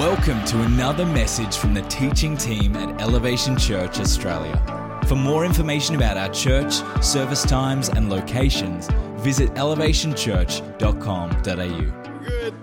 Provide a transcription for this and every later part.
Welcome to another message from the teaching team at Elevation Church Australia. For more information about our church, service times, and locations, visit elevationchurch.com.au. Good.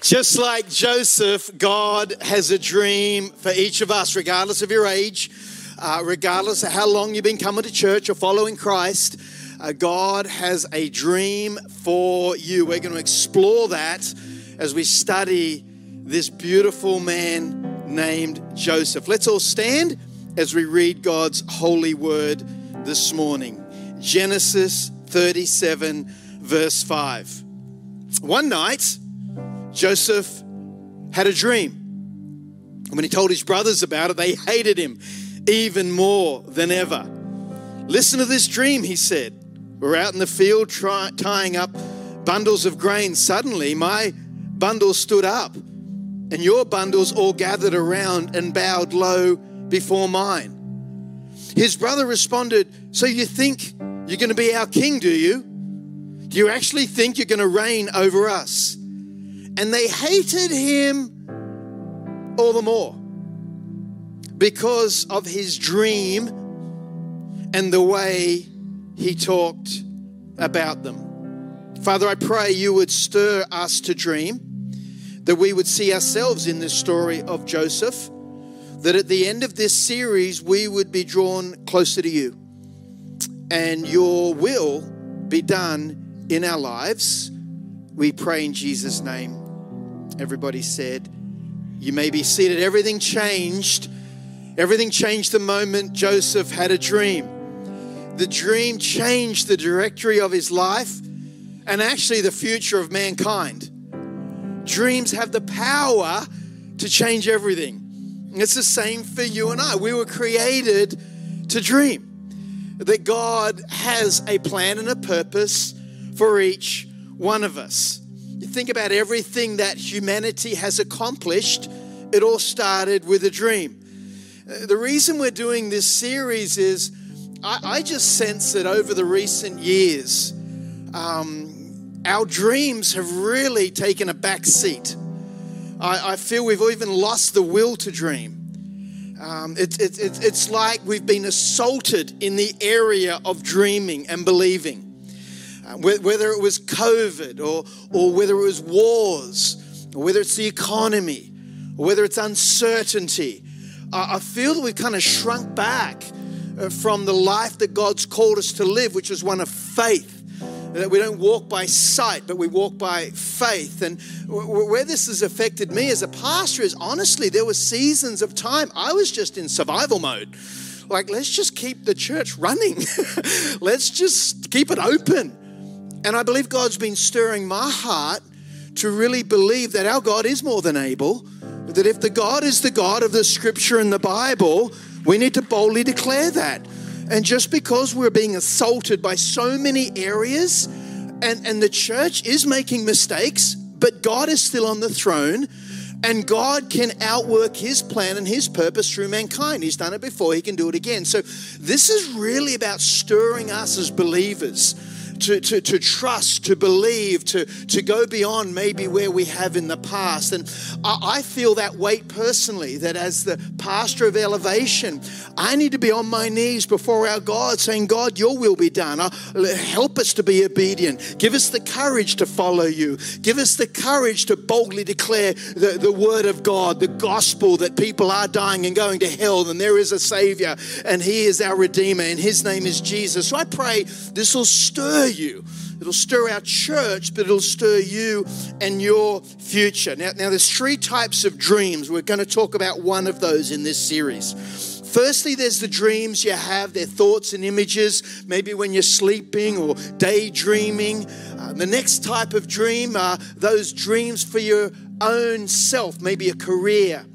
Just like Joseph, God has a dream for each of us, regardless of your age, uh, regardless of how long you've been coming to church or following Christ. Uh, God has a dream for you. We're going to explore that as we study this beautiful man named Joseph. Let's all stand as we read God's holy word this morning. Genesis 37, verse 5. One night, Joseph had a dream. When he told his brothers about it, they hated him even more than ever. Listen to this dream, he said. We're out in the field try, tying up bundles of grain. Suddenly, my bundle stood up and your bundles all gathered around and bowed low before mine. His brother responded, So you think you're going to be our king, do you? Do you actually think you're going to reign over us? And they hated him all the more because of his dream and the way he talked about them. Father, I pray you would stir us to dream that we would see ourselves in this story of Joseph, that at the end of this series, we would be drawn closer to you and your will be done in our lives. We pray in Jesus' name. Everybody said, You may be seated. Everything changed. Everything changed the moment Joseph had a dream. The dream changed the directory of his life and actually the future of mankind. Dreams have the power to change everything. It's the same for you and I. We were created to dream that God has a plan and a purpose for each one of us. You think about everything that humanity has accomplished, it all started with a dream. Uh, the reason we're doing this series is I, I just sense that over the recent years, um, our dreams have really taken a back seat. I, I feel we've even lost the will to dream. Um, it, it, it, it's like we've been assaulted in the area of dreaming and believing. Uh, whether it was COVID or, or whether it was wars, or whether it's the economy, or whether it's uncertainty, I feel that we've kind of shrunk back uh, from the life that God's called us to live, which is one of faith that we don't walk by sight, but we walk by faith. And where this has affected me as a pastor is honestly, there were seasons of time I was just in survival mode. Like, let's just keep the church running, let's just keep it open. And I believe God's been stirring my heart to really believe that our God is more than able, that if the God is the God of the scripture and the Bible, we need to boldly declare that. And just because we're being assaulted by so many areas, and, and the church is making mistakes, but God is still on the throne, and God can outwork his plan and his purpose through mankind. He's done it before, he can do it again. So, this is really about stirring us as believers to, to, to trust, to believe, to, to go beyond maybe where we have in the past. And I, I feel that weight personally, that as the pastor of elevation, I need to be on my knees before our God saying, God, your will be done. Help us to be obedient. Give us the courage to follow you. Give us the courage to boldly declare the, the word of God, the gospel that people are dying and going to hell, and there is a Savior, and He is our Redeemer, and His name is Jesus. So I pray this will stir you. It'll stir our church, but it'll stir you and your future. Now, now there's three types of dreams. We're going to talk about one of those in this series. Firstly, there's the dreams you have, they're thoughts and images, maybe when you're sleeping or daydreaming. Uh, the next type of dream are those dreams for your own self, maybe a career,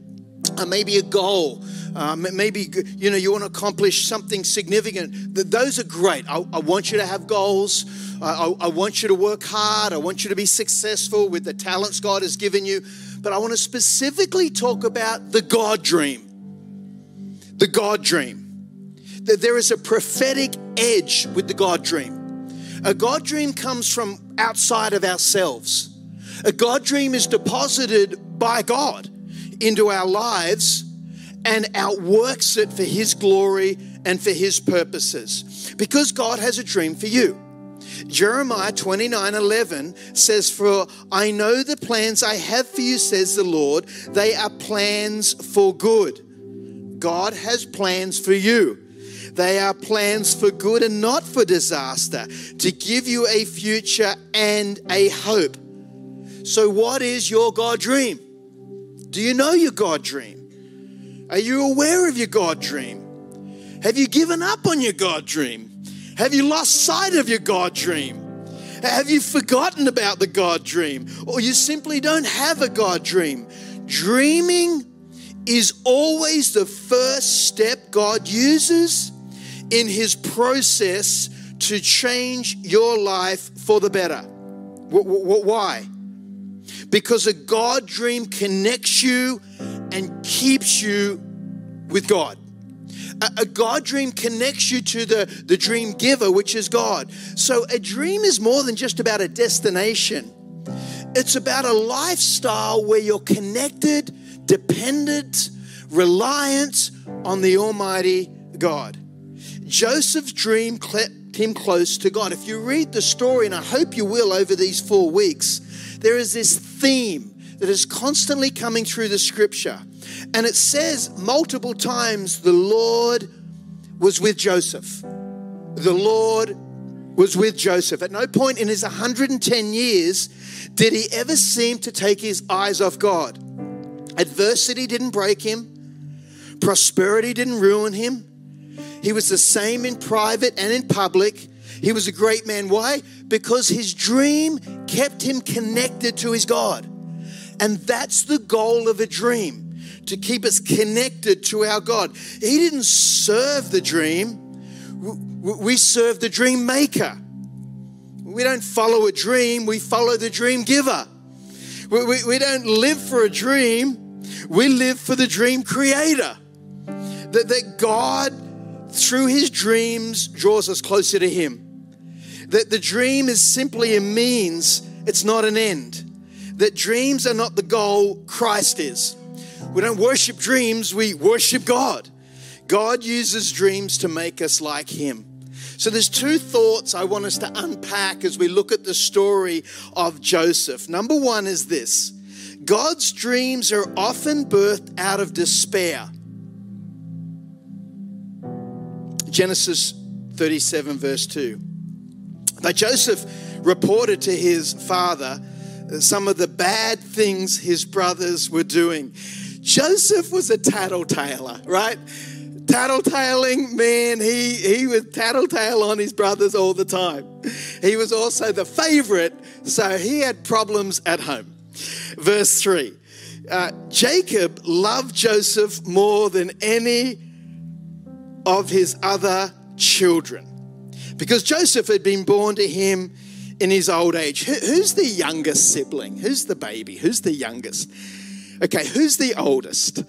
maybe a goal. Uh, maybe you know you want to accomplish something significant. Those are great. I, I want you to have goals. I, I, want you to work hard. I want you to be successful with the talents God has given you. But I want to specifically talk about the God dream. The God dream. That there is a prophetic edge with the God dream. A God dream comes from outside of ourselves. A God dream is deposited by God. Into our lives and outworks it for His glory and for His purposes. Because God has a dream for you. Jeremiah 29 11 says, For I know the plans I have for you, says the Lord. They are plans for good. God has plans for you. They are plans for good and not for disaster, to give you a future and a hope. So, what is your God dream? Do you know your God dream? Are you aware of your God dream? Have you given up on your God dream? Have you lost sight of your God dream? Have you forgotten about the God dream? Or you simply don't have a God dream? Dreaming is always the first step God uses in His process to change your life for the better. Why? Because a God dream connects you and keeps you with God. A, God dream connects you to the, the dream giver, which is God. So a dream is more than just about a destination, it's about a lifestyle where you're connected, dependent, reliant on the Almighty God. Joseph's dream kept him close to God. If you read the story, and I hope you will over these four weeks, there is this theme that is constantly coming through the scripture. And it says multiple times the Lord was with Joseph. The Lord was with Joseph. At no point in his 110 years did he ever seem to take his eyes off God. Adversity didn't break him, prosperity didn't ruin him. He was the same in private and in public. He was a great man. Why? Because his dream kept him connected to his God. And that's the goal of a dream to keep us connected to our God. He didn't serve the dream, we serve the dream maker. We don't follow a dream, we follow the dream giver. We, we, we don't live for a dream, we live for the dream creator. That, that God, through his dreams, draws us closer to him. That the dream is simply a means, it's not an end. That dreams are not the goal, Christ is. We don't worship dreams, we worship God. God uses dreams to make us like Him. So there's two thoughts I want us to unpack as we look at the story of Joseph. Number one is this God's dreams are often birthed out of despair. Genesis 37, verse 2. But Joseph reported to his father some of the bad things his brothers were doing. Joseph was a tattletailer, right? Tattletaling, man, he, he would tattletale on his brothers all the time. He was also the favorite, so he had problems at home. Verse 3 uh, Jacob loved Joseph more than any of his other children because Joseph had been born to him in his old age. Who's the youngest sibling? Who's the baby? Who's the youngest? Okay, who's the oldest?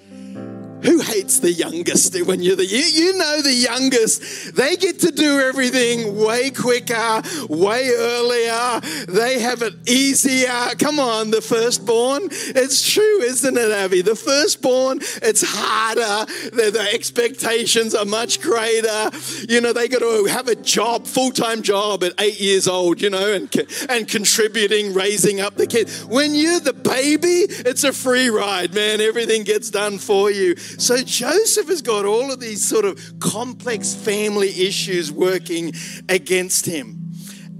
Who hates the youngest when you're the you, you know the youngest. They get to do everything way quicker way earlier. They have it easier. Come on the firstborn. It's true isn't it Abby? The firstborn it's harder. The, the expectations are much greater. You know they got to have a job full-time job at eight years old you know and, and contributing raising up the kid. When you're the baby it's a free ride man. Everything gets done for you so Joseph has got all of these sort of complex family issues working against him.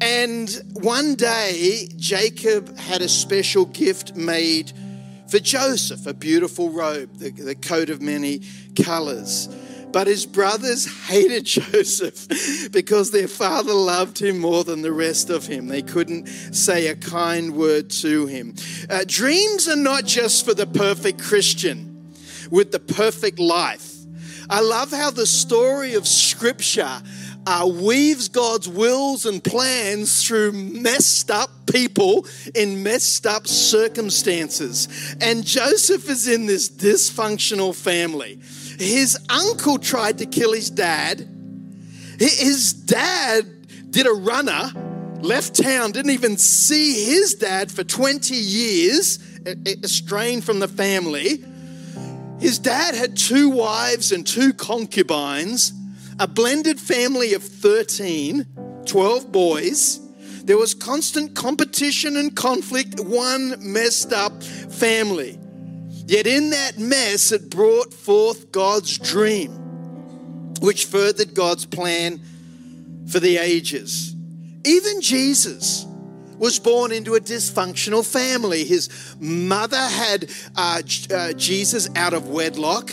And one day, Jacob had a special gift made for Joseph a beautiful robe, the, the coat of many colors. But his brothers hated Joseph because their father loved him more than the rest of him. They couldn't say a kind word to him. Uh, dreams are not just for the perfect Christian with the perfect life. I love how the story of Scripture uh, weaves God's wills and plans through messed up people in messed up circumstances. And Joseph is in this dysfunctional family. His uncle tried to kill his dad. His dad did a runner, left town, didn't even see his dad for 20 years, estranged from the family. His dad had two wives and two concubines, a blended family of 13, 12 boys. There was constant competition and conflict, one messed up family. Yet in that mess, it brought forth God's dream, which furthered God's plan for the ages. Even Jesus was born into a dysfunctional family. His mother had uh, uh, Jesus out of wedlock,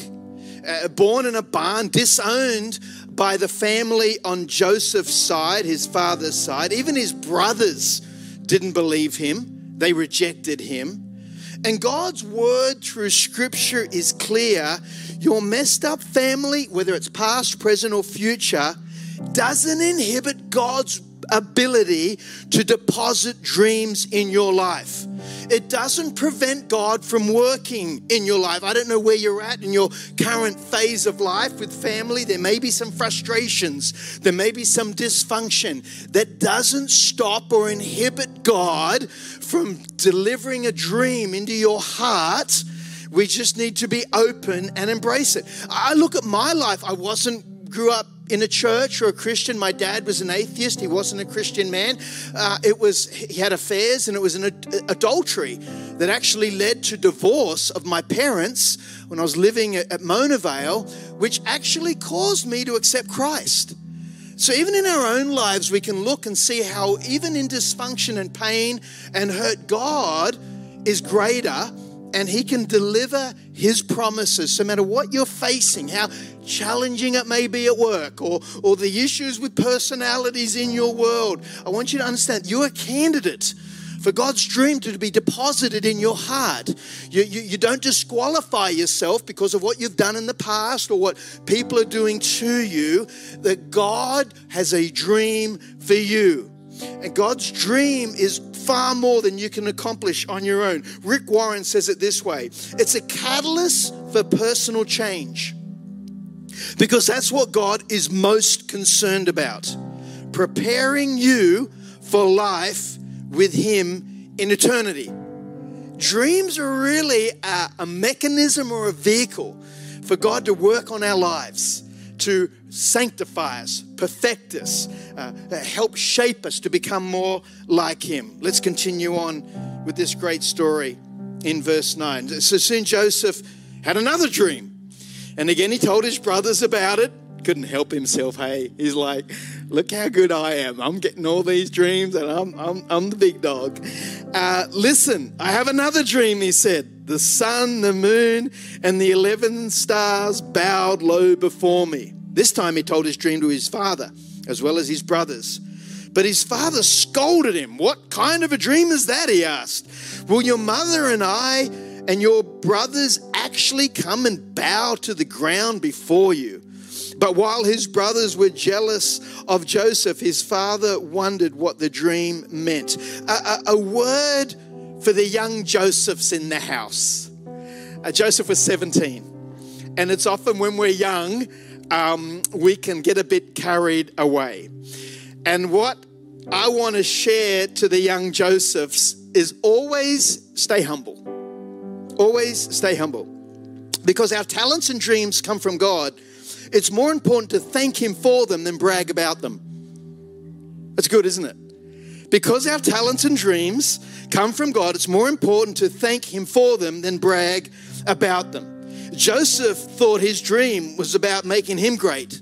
uh, born in a barn, disowned by the family on Joseph's side, his father's side. Even his brothers didn't believe him, they rejected him. And God's word through scripture is clear. Your messed up family, whether it's past, present, or future, doesn't inhibit God's ability to deposit dreams in your life. It doesn't prevent God from working in your life. I don't know where you're at in your current phase of life with family. There may be some frustrations, there may be some dysfunction. That doesn't stop or inhibit God from delivering a dream into your heart. We just need to be open and embrace it. I look at my life, I wasn't grew up in a church or a Christian. My dad was an atheist. He wasn't a Christian man. Uh, it was he had affairs, and it was an ad- adultery that actually led to divorce of my parents when I was living at, at Mona Vale, which actually caused me to accept Christ. So even in our own lives, we can look and see how even in dysfunction and pain and hurt, God is greater and He can deliver His promises. So, no matter what you're facing, how challenging it may be at work, or, or the issues with personalities in your world, I want you to understand you're a candidate for God's dream to be deposited in your heart. You, you, you, don't disqualify yourself because of what you've done in the past or what people are doing to you, that God has a dream for you. And God's dream is far more than you can accomplish on your own. Rick Warren says it this way it's a catalyst for personal change because that's what God is most concerned about preparing you for life with Him in eternity. Dreams are really a, a mechanism or a vehicle for God to work on our lives to sanctify us, perfect us, uh, uh, help shape us to become more like Him. Let's continue on with this great story in verse 9. So soon Joseph had another dream. And again, he told his brothers about it. Couldn't help himself, hey. He's like, look how good I am. I'm getting all these dreams and I'm, I'm, I'm the big dog. Uh, listen, I have another dream, he said. The sun, the moon, and the 11 stars bowed low before me. This time he told his dream to his father as well as his brothers. But his father scolded him. What kind of a dream is that? He asked. Will your mother and I and your brothers actually come and bow to the ground before you? But while his brothers were jealous of Joseph, his father wondered what the dream meant. A, a, a word for the young Josephs in the house. Uh, Joseph was 17. And it's often when we're young, um, we can get a bit carried away. And what I want to share to the young Josephs is always stay humble. Always stay humble. Because our talents and dreams come from God, it's more important to thank Him for them than brag about them. That's good, isn't it? Because our talents and dreams come from God, it's more important to thank Him for them than brag about them. Joseph thought his dream was about making him great,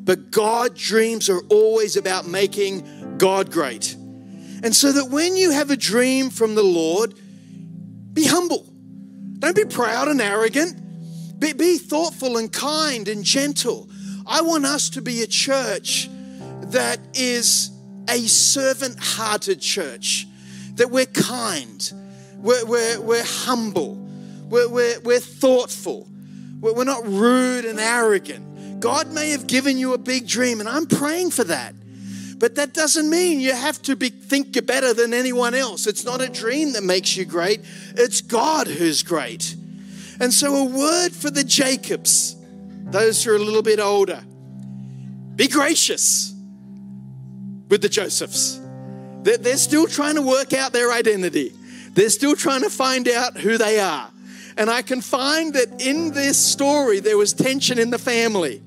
but God dreams are always about making God great. And so that when you have a dream from the Lord, be humble. Don't be proud and arrogant. Be, be thoughtful and kind and gentle. I want us to be a church that is a servant hearted church, that we're kind, we're, we're, we're humble, we're, we're, we're thoughtful, we're, we're not rude and arrogant. God may have given you a big dream, and I'm praying for that. But that doesn't mean you have to be, think you're better than anyone else. It's not a dream that makes you great, it's God who's great. And so, a word for the Jacobs, those who are a little bit older be gracious with the Josephs. They're still trying to work out their identity, they're still trying to find out who they are. And I can find that in this story, there was tension in the family.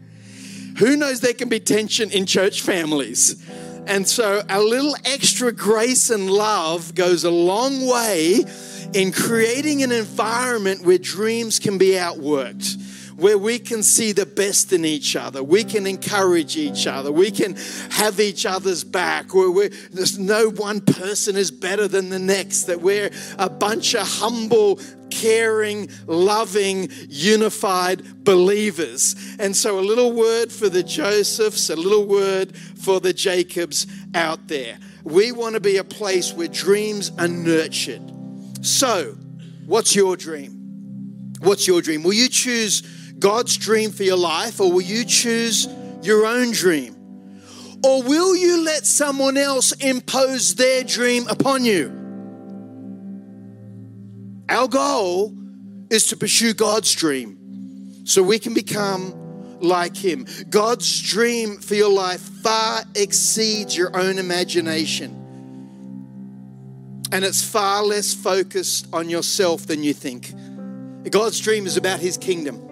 Who knows there can be tension in church families? And so a little extra grace and love goes a long way in creating an environment where dreams can be outworked where we can see the best in each other. We can encourage each other. We can have each other's back. Where there's no one person is better than the next. That we're a bunch of humble, caring, loving, unified believers. And so, a little word for the Josephs, a little word for the Jacobs out there. We want to be a place where dreams are nurtured. So, what's your dream? What's your dream? Will you choose God's dream for your life, or will you choose your own dream? Or will you let someone else impose their dream upon you? Our goal is to pursue God's dream so we can become like Him. God's dream for your life far exceeds your own imagination. And it's far less focused on yourself than you think. God's dream is about His kingdom.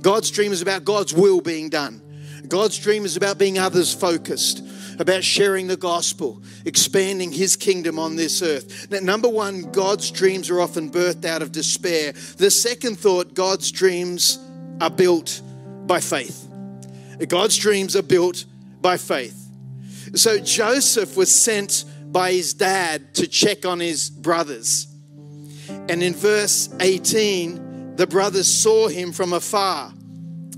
God's dream is about God's will being done. God's dream is about being others focused, about sharing the gospel, expanding his kingdom on this earth. Now, number one, God's dreams are often birthed out of despair. The second thought, God's dreams are built by faith. God's dreams are built by faith. So Joseph was sent by his dad to check on his brothers. And in verse 18, the brothers saw him from afar.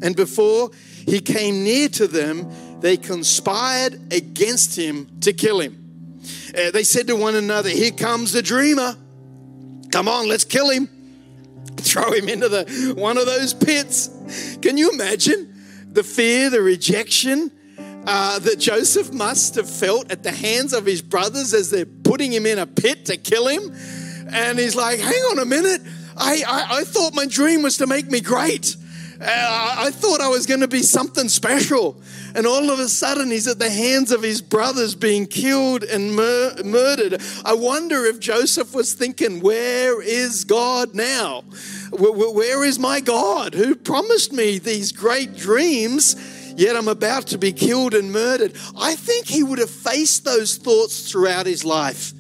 And before he came near to them, they conspired against him to kill him. Uh, they said to one another, Here comes the dreamer. Come on, let's kill him. Throw him into the one of those pits. Can you imagine the fear, the rejection uh, that Joseph must have felt at the hands of his brothers as they're putting him in a pit to kill him? And he's like, Hang on a minute. I, I, I thought my dream was to make me great. Uh, I thought I was going to be something special. And all of a sudden, he's at the hands of his brothers being killed and mur- murdered. I wonder if Joseph was thinking, Where is God now? Where is my God who promised me these great dreams? Yet I'm about to be killed and murdered. I think he would have faced those thoughts throughout his life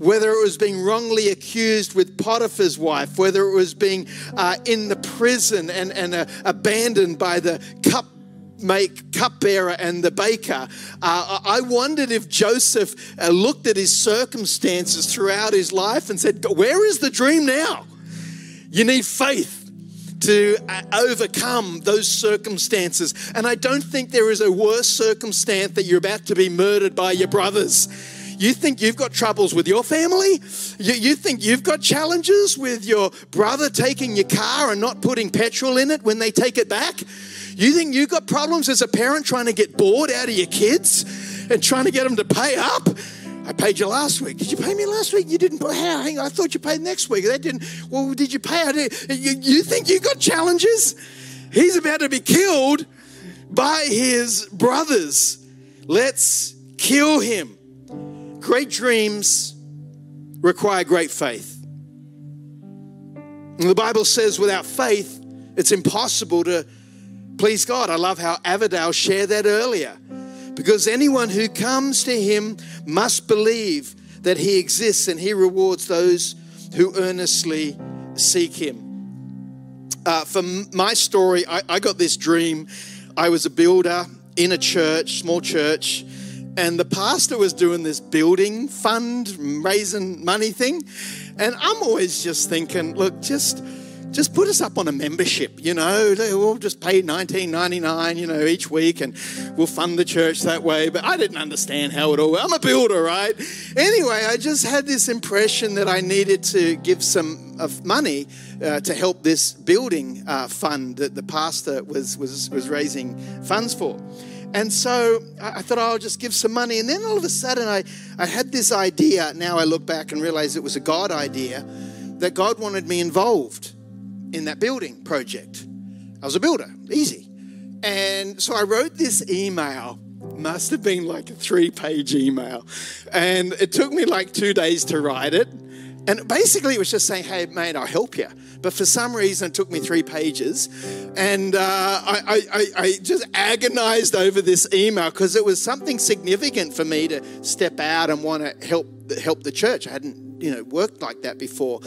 whether it was being wrongly accused with Potiphar's wife, whether it was being uh, in the prison and, and uh, abandoned by the cup make cupbearer and the baker. Uh, I wondered if Joseph uh, looked at his circumstances throughout his life and said, Where is the dream now? You need faith to uh, overcome those circumstances. And I don't think there is a worse circumstance that you're about to be murdered by your brothers you think you've got troubles with your family? You, you think you've got challenges with your brother taking your car and not putting petrol in it when they take it back? You think you've got problems as a parent trying to get board out of your kids and trying to get them to pay up? I paid you last week. Did you pay me last week? You didn't pay. Hang on, I thought you paid next week. That didn't. Well, did you pay? I did. You, you think you got challenges? He's about to be killed by his brothers. Let's kill him. Great dreams require great faith. And the Bible says without faith, it's impossible to please God. I love how Avadal shared that earlier. Because anyone who comes to him must believe that he exists and he rewards those who earnestly seek him. Uh, for my story, I, I got this dream. I was a builder in a church, small church, and the pastor was doing this building fund, raising money thing. And I'm always just thinking, look, just just put us up on a membership, you know. We'll just pay 19.99, you know, each week, and we'll fund the church that way. But I didn't understand how it all. I'm a builder, right? Anyway, I just had this impression that I needed to give some of money uh, to help this building uh, fund that the pastor was was was raising funds for. And so I thought, oh, I'll just give some money. And then all of a sudden, I, I had this idea. Now I look back and realize it was a God idea that God wanted me involved in that building project. I was a builder, easy. And so I wrote this email, must have been like a three page email. And it took me like two days to write it. And basically, it was just saying, hey, mate, I'll help you. But for some reason, it took me three pages. And uh, I, I, I just agonized over this email because it was something significant for me to step out and want to help, help the church. I hadn't you know, worked like that before.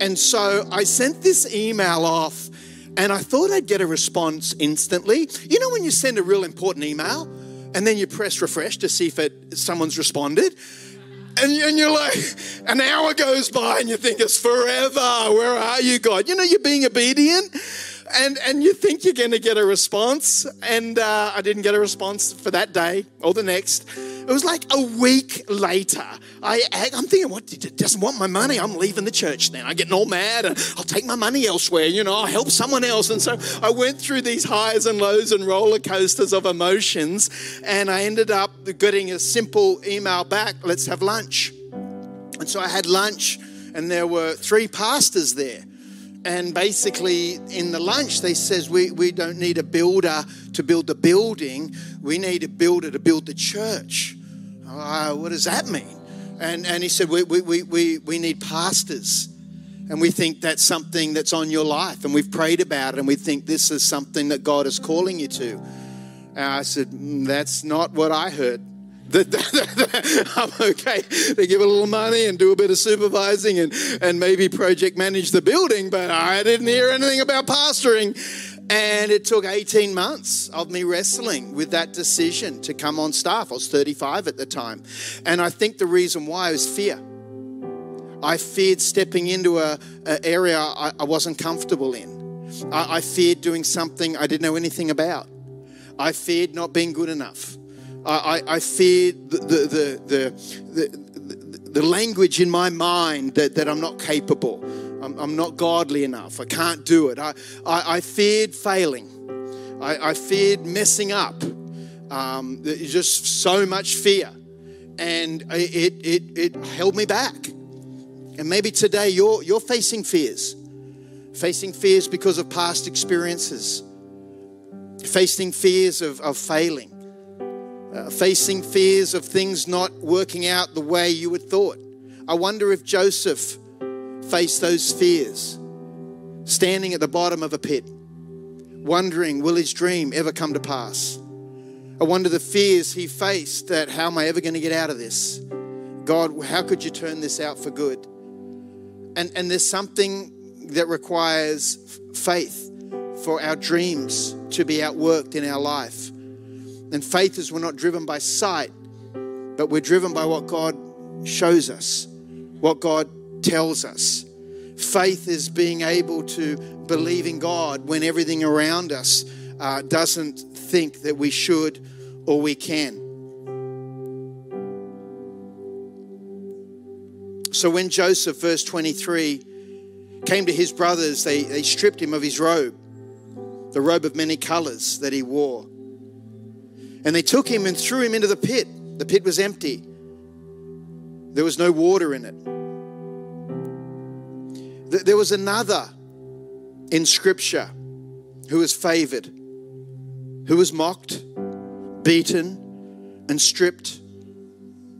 And so I sent this email off and I thought I'd get a response instantly. You know, when you send a real important email and then you press refresh to see if it, someone's responded? And, and you're like, an hour goes by and you think it's forever. Where are you, God? You know, you're being obedient and, and you think you're going to get a response. And uh, I didn't get a response for that day or the next. It was like a week later. I, I'm thinking, what? He doesn't want my money. I'm leaving the church then. I'm getting all mad and I'll take my money elsewhere. You know, I'll help someone else. And so I went through these highs and lows and roller coasters of emotions. And I ended up getting a simple email back let's have lunch. And so I had lunch, and there were three pastors there and basically in the lunch they says we, we don't need a builder to build the building. We need a builder to build the church. Uh, what does that mean? And, and he said we, we, we, we need pastors. And we think that's something that's on your life. And we've prayed about it and we think this is something that god is calling you to. And i said mm, that's not what i heard I'm okay to give a little money and do a bit of supervising and, and maybe project manage the building, but I didn't hear anything about pastoring. And it took 18 months of me wrestling with that decision to come on staff. I was 35 at the time. And I think the reason why was fear. I feared stepping into a, a area I, I, wasn't comfortable in. I, I feared doing something I didn't know anything about. I feared not being good enough. I, I feared the, the, the, the, the language in my mind that, that I'm not capable. I'm, I'm not godly enough. I can't do it. I, I, I feared failing. I, I feared messing up. Um, just so much fear. And it, it, it held me back. And maybe today you're, you're facing fears. Facing fears because of past experiences. Facing fears of, of failing uh, facing fears of things not working out the way you had thought. I wonder if Joseph faced those fears, standing at the bottom of a pit, wondering, will his dream ever come to pass? I wonder the fears he faced that how am I ever going to get out of this? God, how could you turn this out for good? And, and there's something that requires faith for our dreams to be outworked in our life. And faith is we're not driven by sight, but we're driven by what God shows us, what God tells us. Faith is being able to believe in God when everything around us uh, doesn't think that we should or we can. So when Joseph, verse 23, came to his brothers, they, they stripped him of his robe, the robe of many colors that he wore. And they took him and threw him into the pit. The pit was empty, there was no water in it. There was another in Scripture who was favored, who was mocked, beaten, and stripped,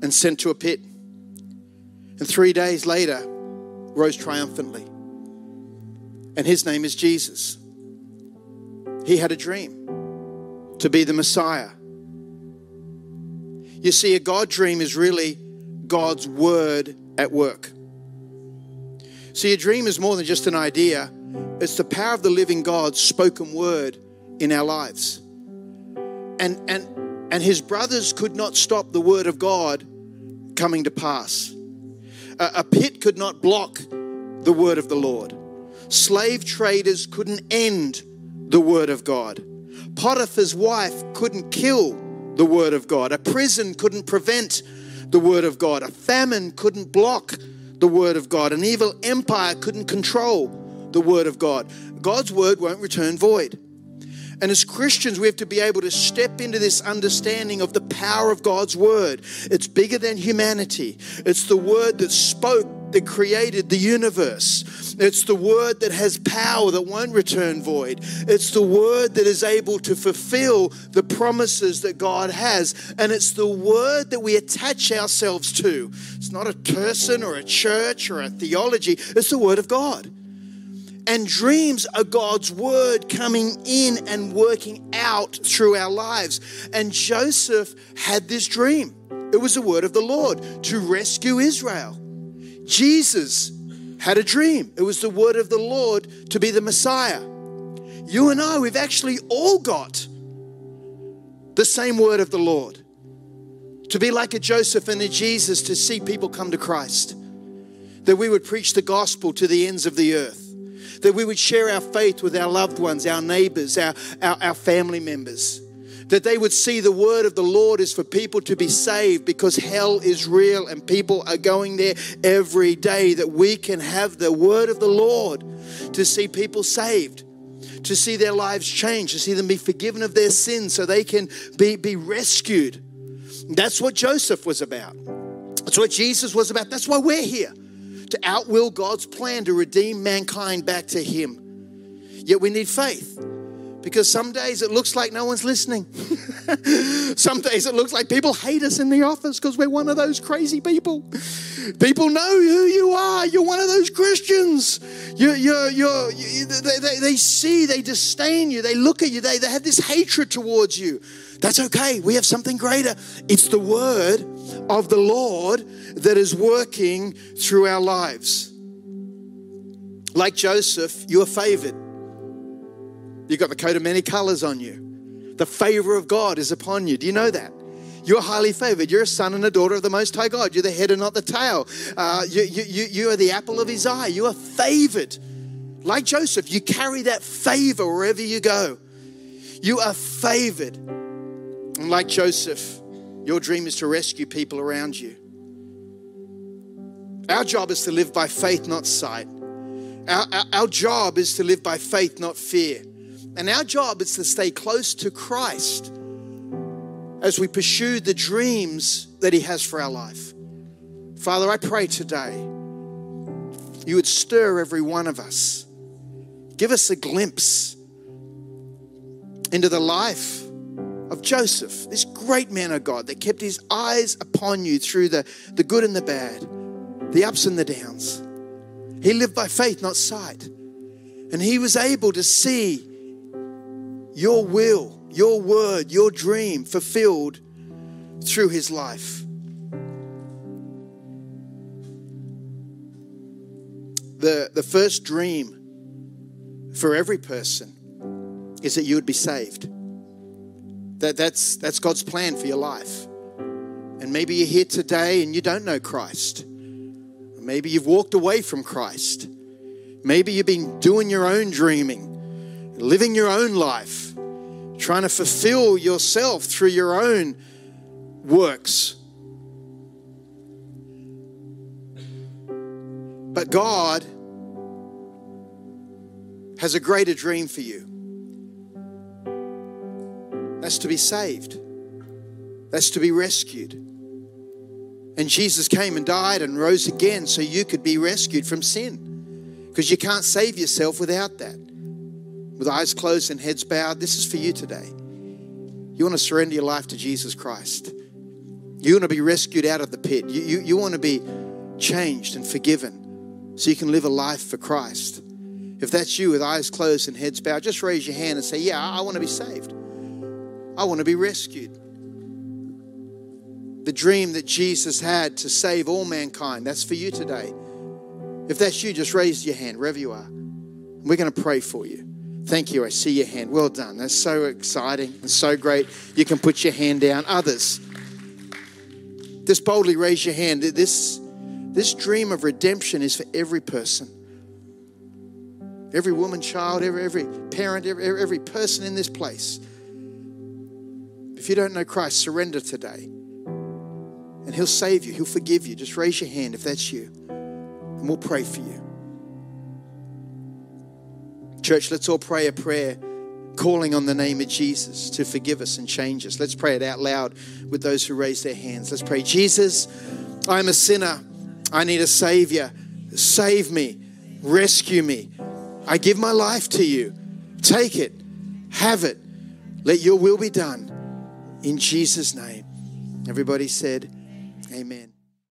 and sent to a pit. And three days later, rose triumphantly. And his name is Jesus. He had a dream to be the Messiah you see, a God dream is really God's word at work. See, a dream is more than just an idea, it's the power of the living God's spoken word in our lives. And, and, and his brothers could not stop the word of God coming to pass. A, a pit could not block the word of the Lord. Slave traders couldn't end the word of God. Potiphar's wife couldn't kill the Word of God. A prison couldn't prevent the Word of God. A famine couldn't block the Word of God. An evil empire couldn't control the Word of God. God's Word won't return void. And as Christians, we have to be able to step into this understanding of the power of God's Word. It's bigger than humanity, it's the Word that spoke that created the universe. It's the word that has power that won't return void. It's the word that is able to fulfill the promises that God has. And it's the word that we attach ourselves to. It's not a person or a church or a theology, it's the word of God. And dreams are God's word coming in and working out through our lives. And Joseph had this dream. It was the word of the Lord to rescue Israel. Jesus had a dream. It was the word of the Lord to be the Messiah. You and I, we've actually all got the same word of the Lord. To be like a Joseph and a Jesus, to see people come to Christ. That we would preach the gospel to the ends of the earth that we would share our faith with our loved ones, our neighbors, our, our, our family members. That they would see the word of the Lord is for people to be saved because hell is real and people are going there every day. That we can have the word of the Lord to see people saved to see their lives change, to see them be forgiven of their sins so they can be, be rescued. That's what Joseph was about. That's what Jesus was about. That's why we're here to outwill God's plan to redeem mankind back to Him. Yet we need faith because some days it looks like no one's listening. some days it looks like people hate us in the office because we're one of those crazy people. People know who you are. You're one of those Christians. You're, you're, you're, you, they, they, they see, they disdain you, they look at you, they, they have this hatred towards you. That's okay. We have something greater. It's the word of the Lord that is working through our lives. Like Joseph, you are favored. You've got the coat of many colors on you. The favor of God is upon you. Do you know that? You're highly favored. You're a son and a daughter of the Most High God. You're the head and not the tail. Uh, you, you, you, you are the apple of his eye. You are favored. Like Joseph, you carry that favor wherever you go. You are favored. And like Joseph, your dream is to rescue people around you. Our job is to live by faith, not sight. Our, our, our, job is to live by faith, not fear. And our job is to stay close to Christ as we pursue the dreams that He has for our life. Father, I pray today you would stir every one of us. Give us a glimpse into the life of Joseph, this great man of God that kept his eyes upon you through the, the good and the bad, the ups and the downs. He lived by faith, not sight. And he was able to see your will, your word, your dream fulfilled through his life. The, the first dream for every person is that you would be saved. That, that's, that's God's plan for your life. And maybe you're here today and you don't know Christ. Maybe you've walked away from Christ. Maybe you've been doing your own dreaming, living your own life, trying to fulfill yourself through your own works. But God has a greater dream for you. That's to be saved. That's to be rescued. And Jesus came and died and rose again so you could be rescued from sin. Because you can't save yourself without that. With eyes closed and heads bowed, this is for you today. You want to surrender your life to Jesus Christ. You want to be rescued out of the pit. You, you, you want to be changed and forgiven so you can live a life for Christ. If that's you with eyes closed and heads bowed, just raise your hand and say, Yeah, I want to be saved. I want to be rescued. The dream that Jesus had to save all mankind, that's for you today. If that's you, just raise your hand wherever you are. We're going to pray for you. Thank you. I see your hand. Well done. That's so exciting and so great. You can put your hand down. Others, just boldly raise your hand. This, this dream of redemption is for every person. Every woman, child, every, every parent, every, every person in this place. If you don't know Christ, surrender today. And He'll save you, He'll forgive you. Just raise your hand if that's you, and we'll pray for you. Church, let's all pray a prayer calling on the name of Jesus to forgive us and change us. Let's pray it out loud with those who raise their hands. Let's pray, Jesus, I'm a sinner. I need a Savior. Save me. Rescue me. I give my life to you. Take it. Have it. Let your will be done. In Jesus' name. Everybody said, Amen.